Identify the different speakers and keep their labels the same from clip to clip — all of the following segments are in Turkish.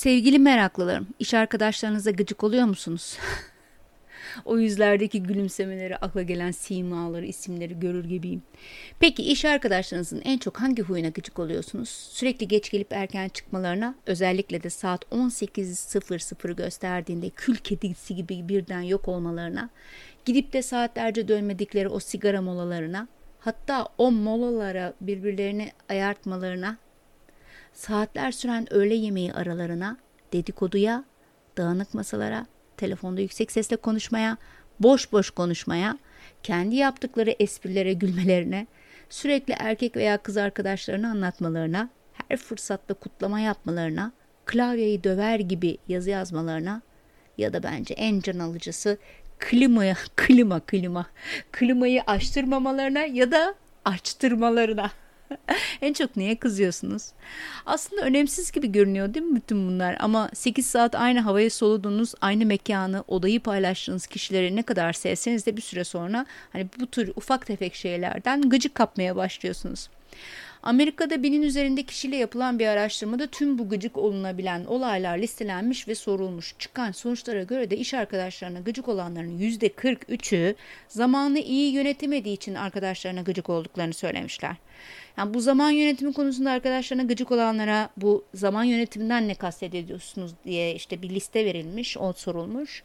Speaker 1: Sevgili meraklılarım, iş arkadaşlarınıza gıcık oluyor musunuz? o yüzlerdeki gülümsemeleri, akla gelen simaları, isimleri görür gibiyim. Peki iş arkadaşlarınızın en çok hangi huyuna gıcık oluyorsunuz? Sürekli geç gelip erken çıkmalarına, özellikle de saat 18.00 gösterdiğinde kül kedisi gibi birden yok olmalarına, gidip de saatlerce dönmedikleri o sigara molalarına, hatta o molalara birbirlerini ayartmalarına saatler süren öğle yemeği aralarına, dedikoduya, dağınık masalara, telefonda yüksek sesle konuşmaya, boş boş konuşmaya, kendi yaptıkları esprilere gülmelerine, sürekli erkek veya kız arkadaşlarını anlatmalarına, her fırsatta kutlama yapmalarına, klavyeyi döver gibi yazı yazmalarına ya da bence en can alıcısı klimaya, klima klima, klimayı açtırmamalarına ya da açtırmalarına. en çok neye kızıyorsunuz? Aslında önemsiz gibi görünüyor değil mi bütün bunlar? Ama 8 saat aynı havaya soluduğunuz, aynı mekanı, odayı paylaştığınız kişileri ne kadar sevseniz de bir süre sonra hani bu tür ufak tefek şeylerden gıcık kapmaya başlıyorsunuz. Amerika'da binin üzerinde kişiyle yapılan bir araştırmada tüm bu gıcık olunabilen olaylar listelenmiş ve sorulmuş. Çıkan sonuçlara göre de iş arkadaşlarına gıcık olanların %43'ü zamanı iyi yönetemediği için arkadaşlarına gıcık olduklarını söylemişler. Yani bu zaman yönetimi konusunda arkadaşlarına gıcık olanlara bu zaman yönetiminden ne kastediyorsunuz diye işte bir liste verilmiş, o sorulmuş.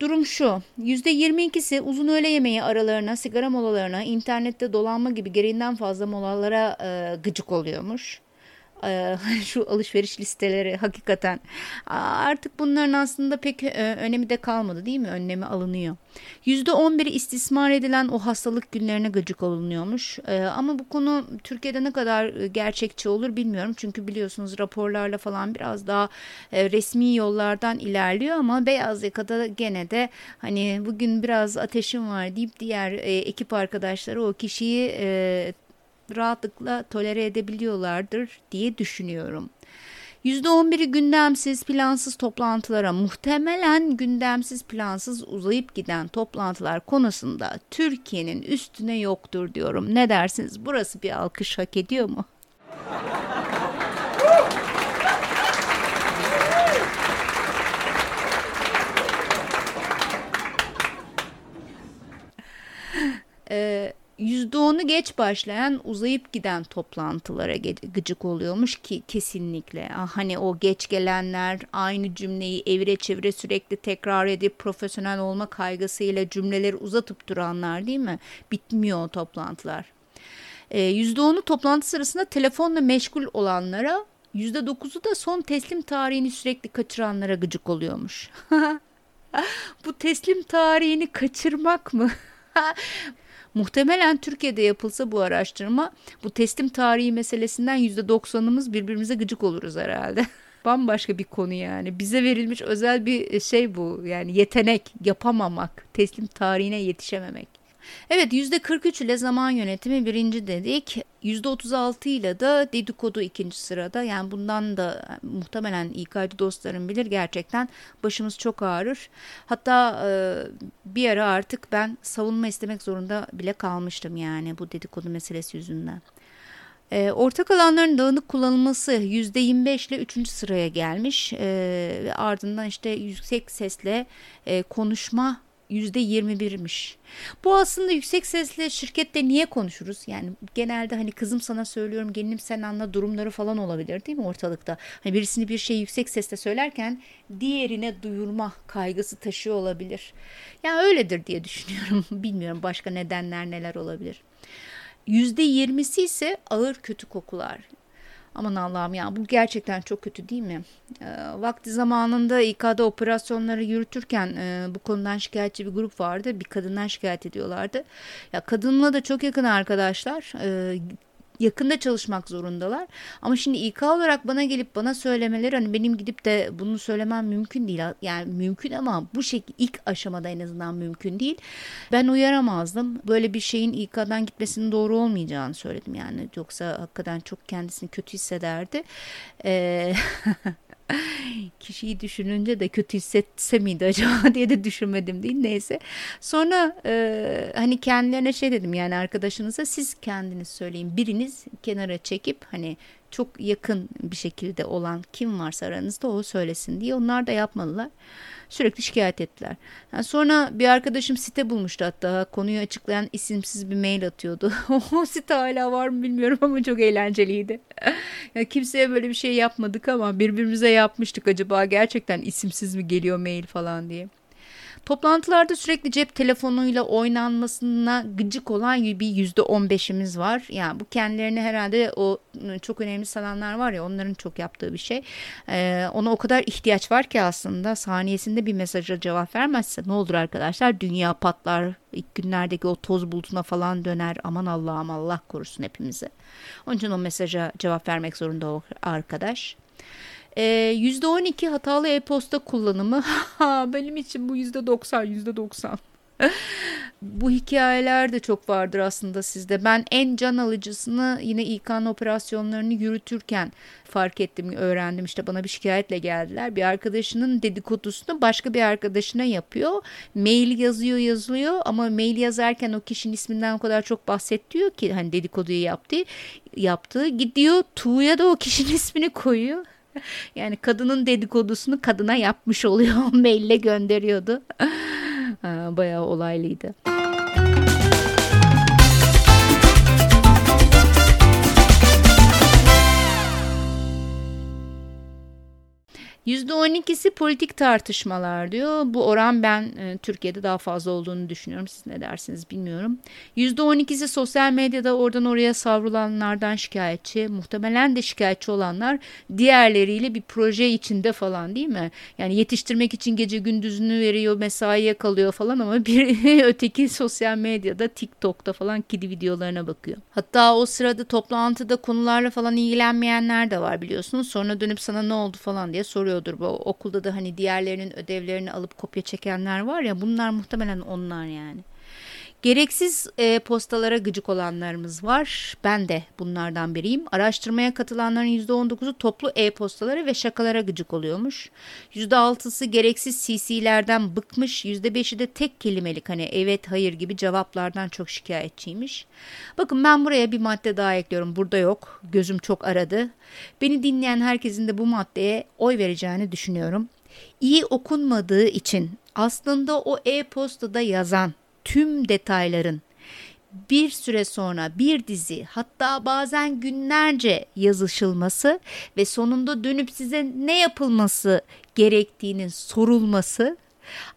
Speaker 1: Durum şu, %22'si uzun öğle yemeği aralarına, sigara molalarına, internette dolanma gibi gereğinden fazla molalara e, gıcık oluyormuş. Şu alışveriş listeleri hakikaten artık bunların aslında pek e, önemi de kalmadı değil mi? Önlemi alınıyor. %11'i istismar edilen o hastalık günlerine gıcık olunuyormuş. Ama bu konu Türkiye'de ne kadar e, gerçekçi olur bilmiyorum. Çünkü biliyorsunuz raporlarla falan biraz daha e, resmi yollardan ilerliyor ama beyaz yakada gene de hani bugün biraz ateşim var deyip diğer ekip arkadaşları o kişiyi rahatlıkla tolere edebiliyorlardır diye düşünüyorum. %11'i gündemsiz, plansız toplantılara muhtemelen gündemsiz, plansız uzayıp giden toplantılar konusunda Türkiye'nin üstüne yoktur diyorum. Ne dersiniz? Burası bir alkış hak ediyor mu? ee, %10'u geç başlayan uzayıp giden toplantılara gıcık oluyormuş ki kesinlikle. Ah, hani o geç gelenler aynı cümleyi evire çevire sürekli tekrar edip profesyonel olma kaygısıyla cümleleri uzatıp duranlar değil mi? Bitmiyor o toplantılar. %10'u toplantı sırasında telefonla meşgul olanlara %9'u da son teslim tarihini sürekli kaçıranlara gıcık oluyormuş. Bu teslim tarihini kaçırmak mı? Muhtemelen Türkiye'de yapılsa bu araştırma bu teslim tarihi meselesinden %90'ımız birbirimize gıcık oluruz herhalde. Bambaşka bir konu yani. Bize verilmiş özel bir şey bu. Yani yetenek, yapamamak, teslim tarihine yetişememek. Evet %43 ile zaman yönetimi birinci dedik. %36 ile de dedikodu ikinci sırada. Yani bundan da muhtemelen İK'cı dostlarım bilir gerçekten başımız çok ağrır. Hatta e, bir ara artık ben savunma istemek zorunda bile kalmıştım yani bu dedikodu meselesi yüzünden. E, ortak alanların dağınık kullanılması %25 ile 3. sıraya gelmiş e, ve ardından işte yüksek sesle e, konuşma %21'miş. Bu aslında yüksek sesle şirkette niye konuşuruz? Yani genelde hani kızım sana söylüyorum gelinim sen anla durumları falan olabilir değil mi ortalıkta? Hani birisini bir şey yüksek sesle söylerken diğerine duyurma kaygısı taşıyor olabilir. Yani öyledir diye düşünüyorum. Bilmiyorum başka nedenler neler olabilir. %20'si ise ağır kötü kokular. Aman Allah'ım ya bu gerçekten çok kötü değil mi? E, vakti zamanında İK'da operasyonları yürütürken e, bu konudan şikayetçi bir grup vardı. Bir kadından şikayet ediyorlardı. Ya kadınla da çok yakın arkadaşlar. E, yakında çalışmak zorundalar. Ama şimdi İK olarak bana gelip bana söylemeleri hani benim gidip de bunu söylemem mümkün değil. Yani mümkün ama bu şekilde ilk aşamada en azından mümkün değil. Ben uyaramazdım. Böyle bir şeyin İK'dan gitmesinin doğru olmayacağını söyledim yani. Yoksa hakikaten çok kendisini kötü hissederdi. Ee, kişiyi düşününce de kötü hissetse miydi acaba diye de düşünmedim değil neyse. Sonra e, hani kendilerine şey dedim yani arkadaşınıza siz kendiniz söyleyin biriniz kenara çekip hani çok yakın bir şekilde olan kim varsa aranızda o söylesin diye onlar da yapmadılar. Sürekli şikayet ettiler. Yani sonra bir arkadaşım site bulmuştu hatta konuyu açıklayan isimsiz bir mail atıyordu. o site hala var mı bilmiyorum ama çok eğlenceliydi. ya kimseye böyle bir şey yapmadık ama birbirimize yapmıştık acaba gerçekten isimsiz mi geliyor mail falan diye. Toplantılarda sürekli cep telefonuyla oynanmasına gıcık olan bir yüzde on beşimiz var. Yani bu kendilerini herhalde o ıı, çok önemli sananlar var ya onların çok yaptığı bir şey. Ee, ona o kadar ihtiyaç var ki aslında saniyesinde bir mesaja cevap vermezse ne olur arkadaşlar dünya patlar ilk günlerdeki o toz bulutuna falan döner aman Allah'ım Allah korusun hepimizi. Onun için o mesaja cevap vermek zorunda o arkadaş. E, %12 hatalı e-posta kullanımı. Benim için bu %90, %90. Bu hikayeler de çok vardır aslında sizde. Ben en can alıcısını yine İK'nın operasyonlarını yürütürken fark ettim, öğrendim. İşte bana bir şikayetle geldiler. Bir arkadaşının dedikodusunu başka bir arkadaşına yapıyor. Mail yazıyor yazılıyor ama mail yazarken o kişinin isminden o kadar çok bahsediyor ki hani dedikoduyu yaptı. Yaptığı gidiyor Tuğ'ya da o kişinin ismini koyuyor. yani kadının dedikodusunu kadına yapmış oluyor. Maille gönderiyordu. Bayağı olaylıydı. %12'si politik tartışmalar diyor. Bu oran ben e, Türkiye'de daha fazla olduğunu düşünüyorum. Siz ne dersiniz bilmiyorum. %12'si sosyal medyada oradan oraya savrulanlardan şikayetçi. Muhtemelen de şikayetçi olanlar diğerleriyle bir proje içinde falan değil mi? Yani yetiştirmek için gece gündüzünü veriyor, mesaiye kalıyor falan ama bir öteki sosyal medyada TikTok'ta falan kedi videolarına bakıyor. Hatta o sırada toplantıda konularla falan ilgilenmeyenler de var biliyorsunuz. Sonra dönüp sana ne oldu falan diye soruyor oluyordur. Bu okulda da hani diğerlerinin ödevlerini alıp kopya çekenler var ya bunlar muhtemelen onlar yani. Gereksiz e, postalara gıcık olanlarımız var. Ben de bunlardan biriyim. Araştırmaya katılanların %19'u toplu e-postalara ve şakalara gıcık oluyormuş. %6'sı gereksiz CC'lerden bıkmış. %5'i de tek kelimelik hani evet hayır gibi cevaplardan çok şikayetçiymiş. Bakın ben buraya bir madde daha ekliyorum. Burada yok. Gözüm çok aradı. Beni dinleyen herkesin de bu maddeye oy vereceğini düşünüyorum. İyi okunmadığı için aslında o e-postada yazan tüm detayların bir süre sonra bir dizi hatta bazen günlerce yazışılması ve sonunda dönüp size ne yapılması gerektiğinin sorulması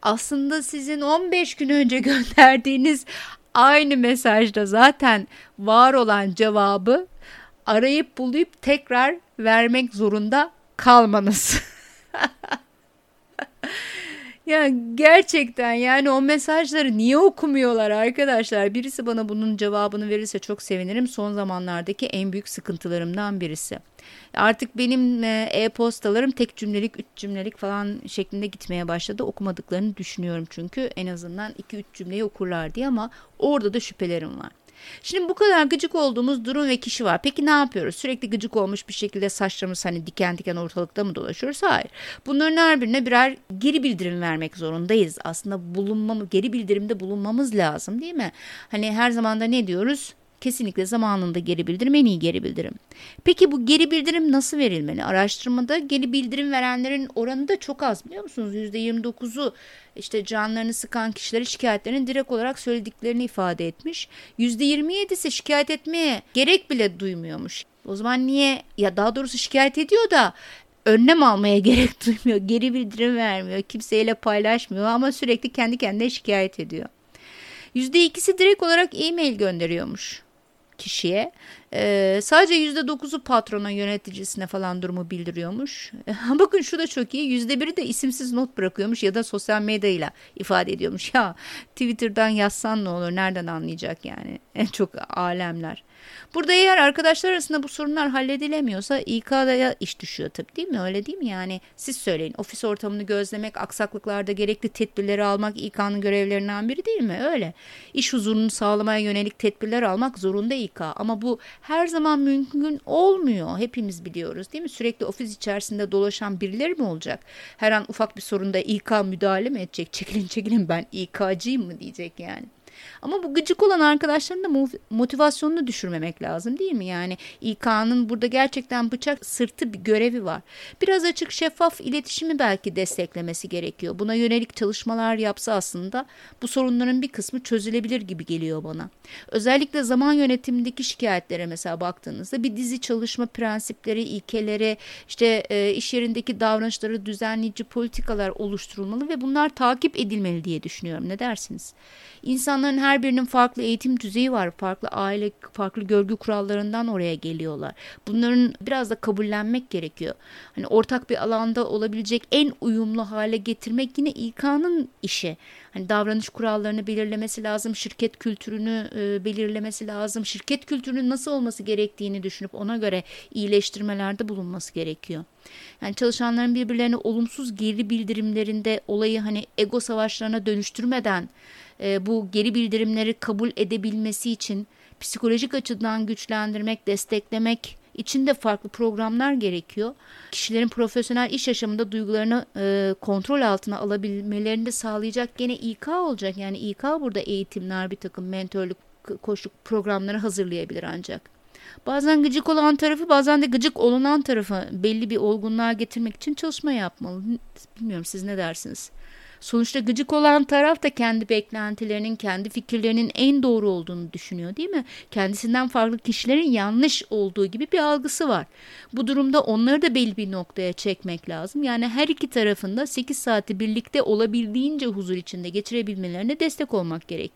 Speaker 1: aslında sizin 15 gün önce gönderdiğiniz aynı mesajda zaten var olan cevabı arayıp bulup tekrar vermek zorunda kalmanız. Ya gerçekten yani o mesajları niye okumuyorlar arkadaşlar? Birisi bana bunun cevabını verirse çok sevinirim. Son zamanlardaki en büyük sıkıntılarımdan birisi. Artık benim e, e-postalarım tek cümlelik, üç cümlelik falan şeklinde gitmeye başladı. Okumadıklarını düşünüyorum çünkü en azından iki üç cümleyi okurlar diye ama orada da şüphelerim var. Şimdi bu kadar gıcık olduğumuz durum ve kişi var. Peki ne yapıyoruz? Sürekli gıcık olmuş bir şekilde saçlarımız hani diken diken ortalıkta mı dolaşıyoruz? Hayır. Bunların her birine birer geri bildirim vermek zorundayız. Aslında bulunmamız, geri bildirimde bulunmamız lazım değil mi? Hani her zaman da ne diyoruz? Kesinlikle zamanında geri bildirim en iyi geri bildirim. Peki bu geri bildirim nasıl verilmeli? Araştırmada geri bildirim verenlerin oranı da çok az biliyor musunuz? %29'u işte canlarını sıkan kişileri şikayetlerini direkt olarak söylediklerini ifade etmiş. %27'si şikayet etmeye gerek bile duymuyormuş. O zaman niye ya daha doğrusu şikayet ediyor da önlem almaya gerek duymuyor. Geri bildirim vermiyor. Kimseyle paylaşmıyor ama sürekli kendi kendine şikayet ediyor. %2'si direkt olarak e-mail gönderiyormuş kişiye. Ee, sadece %9'u patrona yöneticisine falan durumu bildiriyormuş. Bakın şu da çok iyi. %1'i de isimsiz not bırakıyormuş ya da sosyal medyayla ifade ediyormuş. Ya Twitter'dan yazsan ne olur nereden anlayacak yani. En çok alemler. Burada eğer arkadaşlar arasında bu sorunlar halledilemiyorsa İK'ya iş düşüyor tabii değil mi? Öyle değil mi? Yani siz söyleyin. Ofis ortamını gözlemek, aksaklıklarda gerekli tedbirleri almak İK'nın görevlerinden biri değil mi? Öyle. İş huzurunu sağlamaya yönelik tedbirler almak zorunda İK. Ama bu her zaman mümkün olmuyor. Hepimiz biliyoruz değil mi? Sürekli ofis içerisinde dolaşan birileri mi olacak? Her an ufak bir sorunda İK müdahale mi edecek? Çekilin çekilin ben İK'cıyım mı diyecek yani. Ama bu gıcık olan arkadaşların da motivasyonunu düşürmemek lazım değil mi? Yani İK'nın burada gerçekten bıçak sırtı bir görevi var. Biraz açık şeffaf iletişimi belki desteklemesi gerekiyor. Buna yönelik çalışmalar yapsa aslında bu sorunların bir kısmı çözülebilir gibi geliyor bana. Özellikle zaman yönetimindeki şikayetlere mesela baktığınızda bir dizi çalışma prensipleri, ilkeleri, işte e, iş yerindeki davranışları düzenleyici politikalar oluşturulmalı ve bunlar takip edilmeli diye düşünüyorum. Ne dersiniz? İnsanların her birinin farklı eğitim düzeyi var. Farklı aile, farklı görgü kurallarından oraya geliyorlar. Bunların biraz da kabullenmek gerekiyor. Hani ortak bir alanda olabilecek en uyumlu hale getirmek yine İK'nın işi. Hani davranış kurallarını belirlemesi lazım, şirket kültürünü e, belirlemesi lazım. Şirket kültürünün nasıl olması gerektiğini düşünüp ona göre iyileştirmelerde bulunması gerekiyor. Yani çalışanların birbirlerine olumsuz geri bildirimlerinde olayı hani ego savaşlarına dönüştürmeden e, bu geri bildirimleri kabul edebilmesi için psikolojik açıdan güçlendirmek, desteklemek için de farklı programlar gerekiyor. Kişilerin profesyonel iş yaşamında duygularını e, kontrol altına alabilmelerini de sağlayacak gene İK olacak. Yani İK burada eğitimler, bir takım mentorluk, koşuk programları hazırlayabilir ancak. Bazen gıcık olan tarafı bazen de gıcık olunan tarafı belli bir olgunluğa getirmek için çalışma yapmalı. Bilmiyorum siz ne dersiniz? Sonuçta gıcık olan taraf da kendi beklentilerinin, kendi fikirlerinin en doğru olduğunu düşünüyor değil mi? Kendisinden farklı kişilerin yanlış olduğu gibi bir algısı var. Bu durumda onları da belli bir noktaya çekmek lazım. Yani her iki tarafında 8 saati birlikte olabildiğince huzur içinde geçirebilmelerine destek olmak gerek.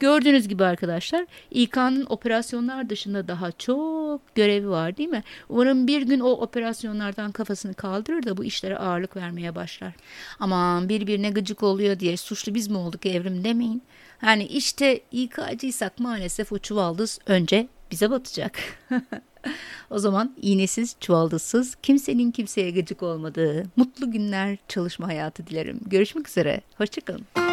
Speaker 1: Gördüğünüz gibi arkadaşlar İK'nın operasyonlar dışında daha çok görevi var değil mi? Umarım bir gün o operasyonlardan kafasını kaldırır da bu işlere ağırlık vermeye başlar. Aman birbirine gıcık oluyor diye suçlu biz mi olduk evrim demeyin. Yani işte İK'cıysak maalesef o çuvaldız önce bize batacak. o zaman iğnesiz, çuvaldızsız, kimsenin kimseye gıcık olmadığı mutlu günler çalışma hayatı dilerim. Görüşmek üzere, hoşçakalın.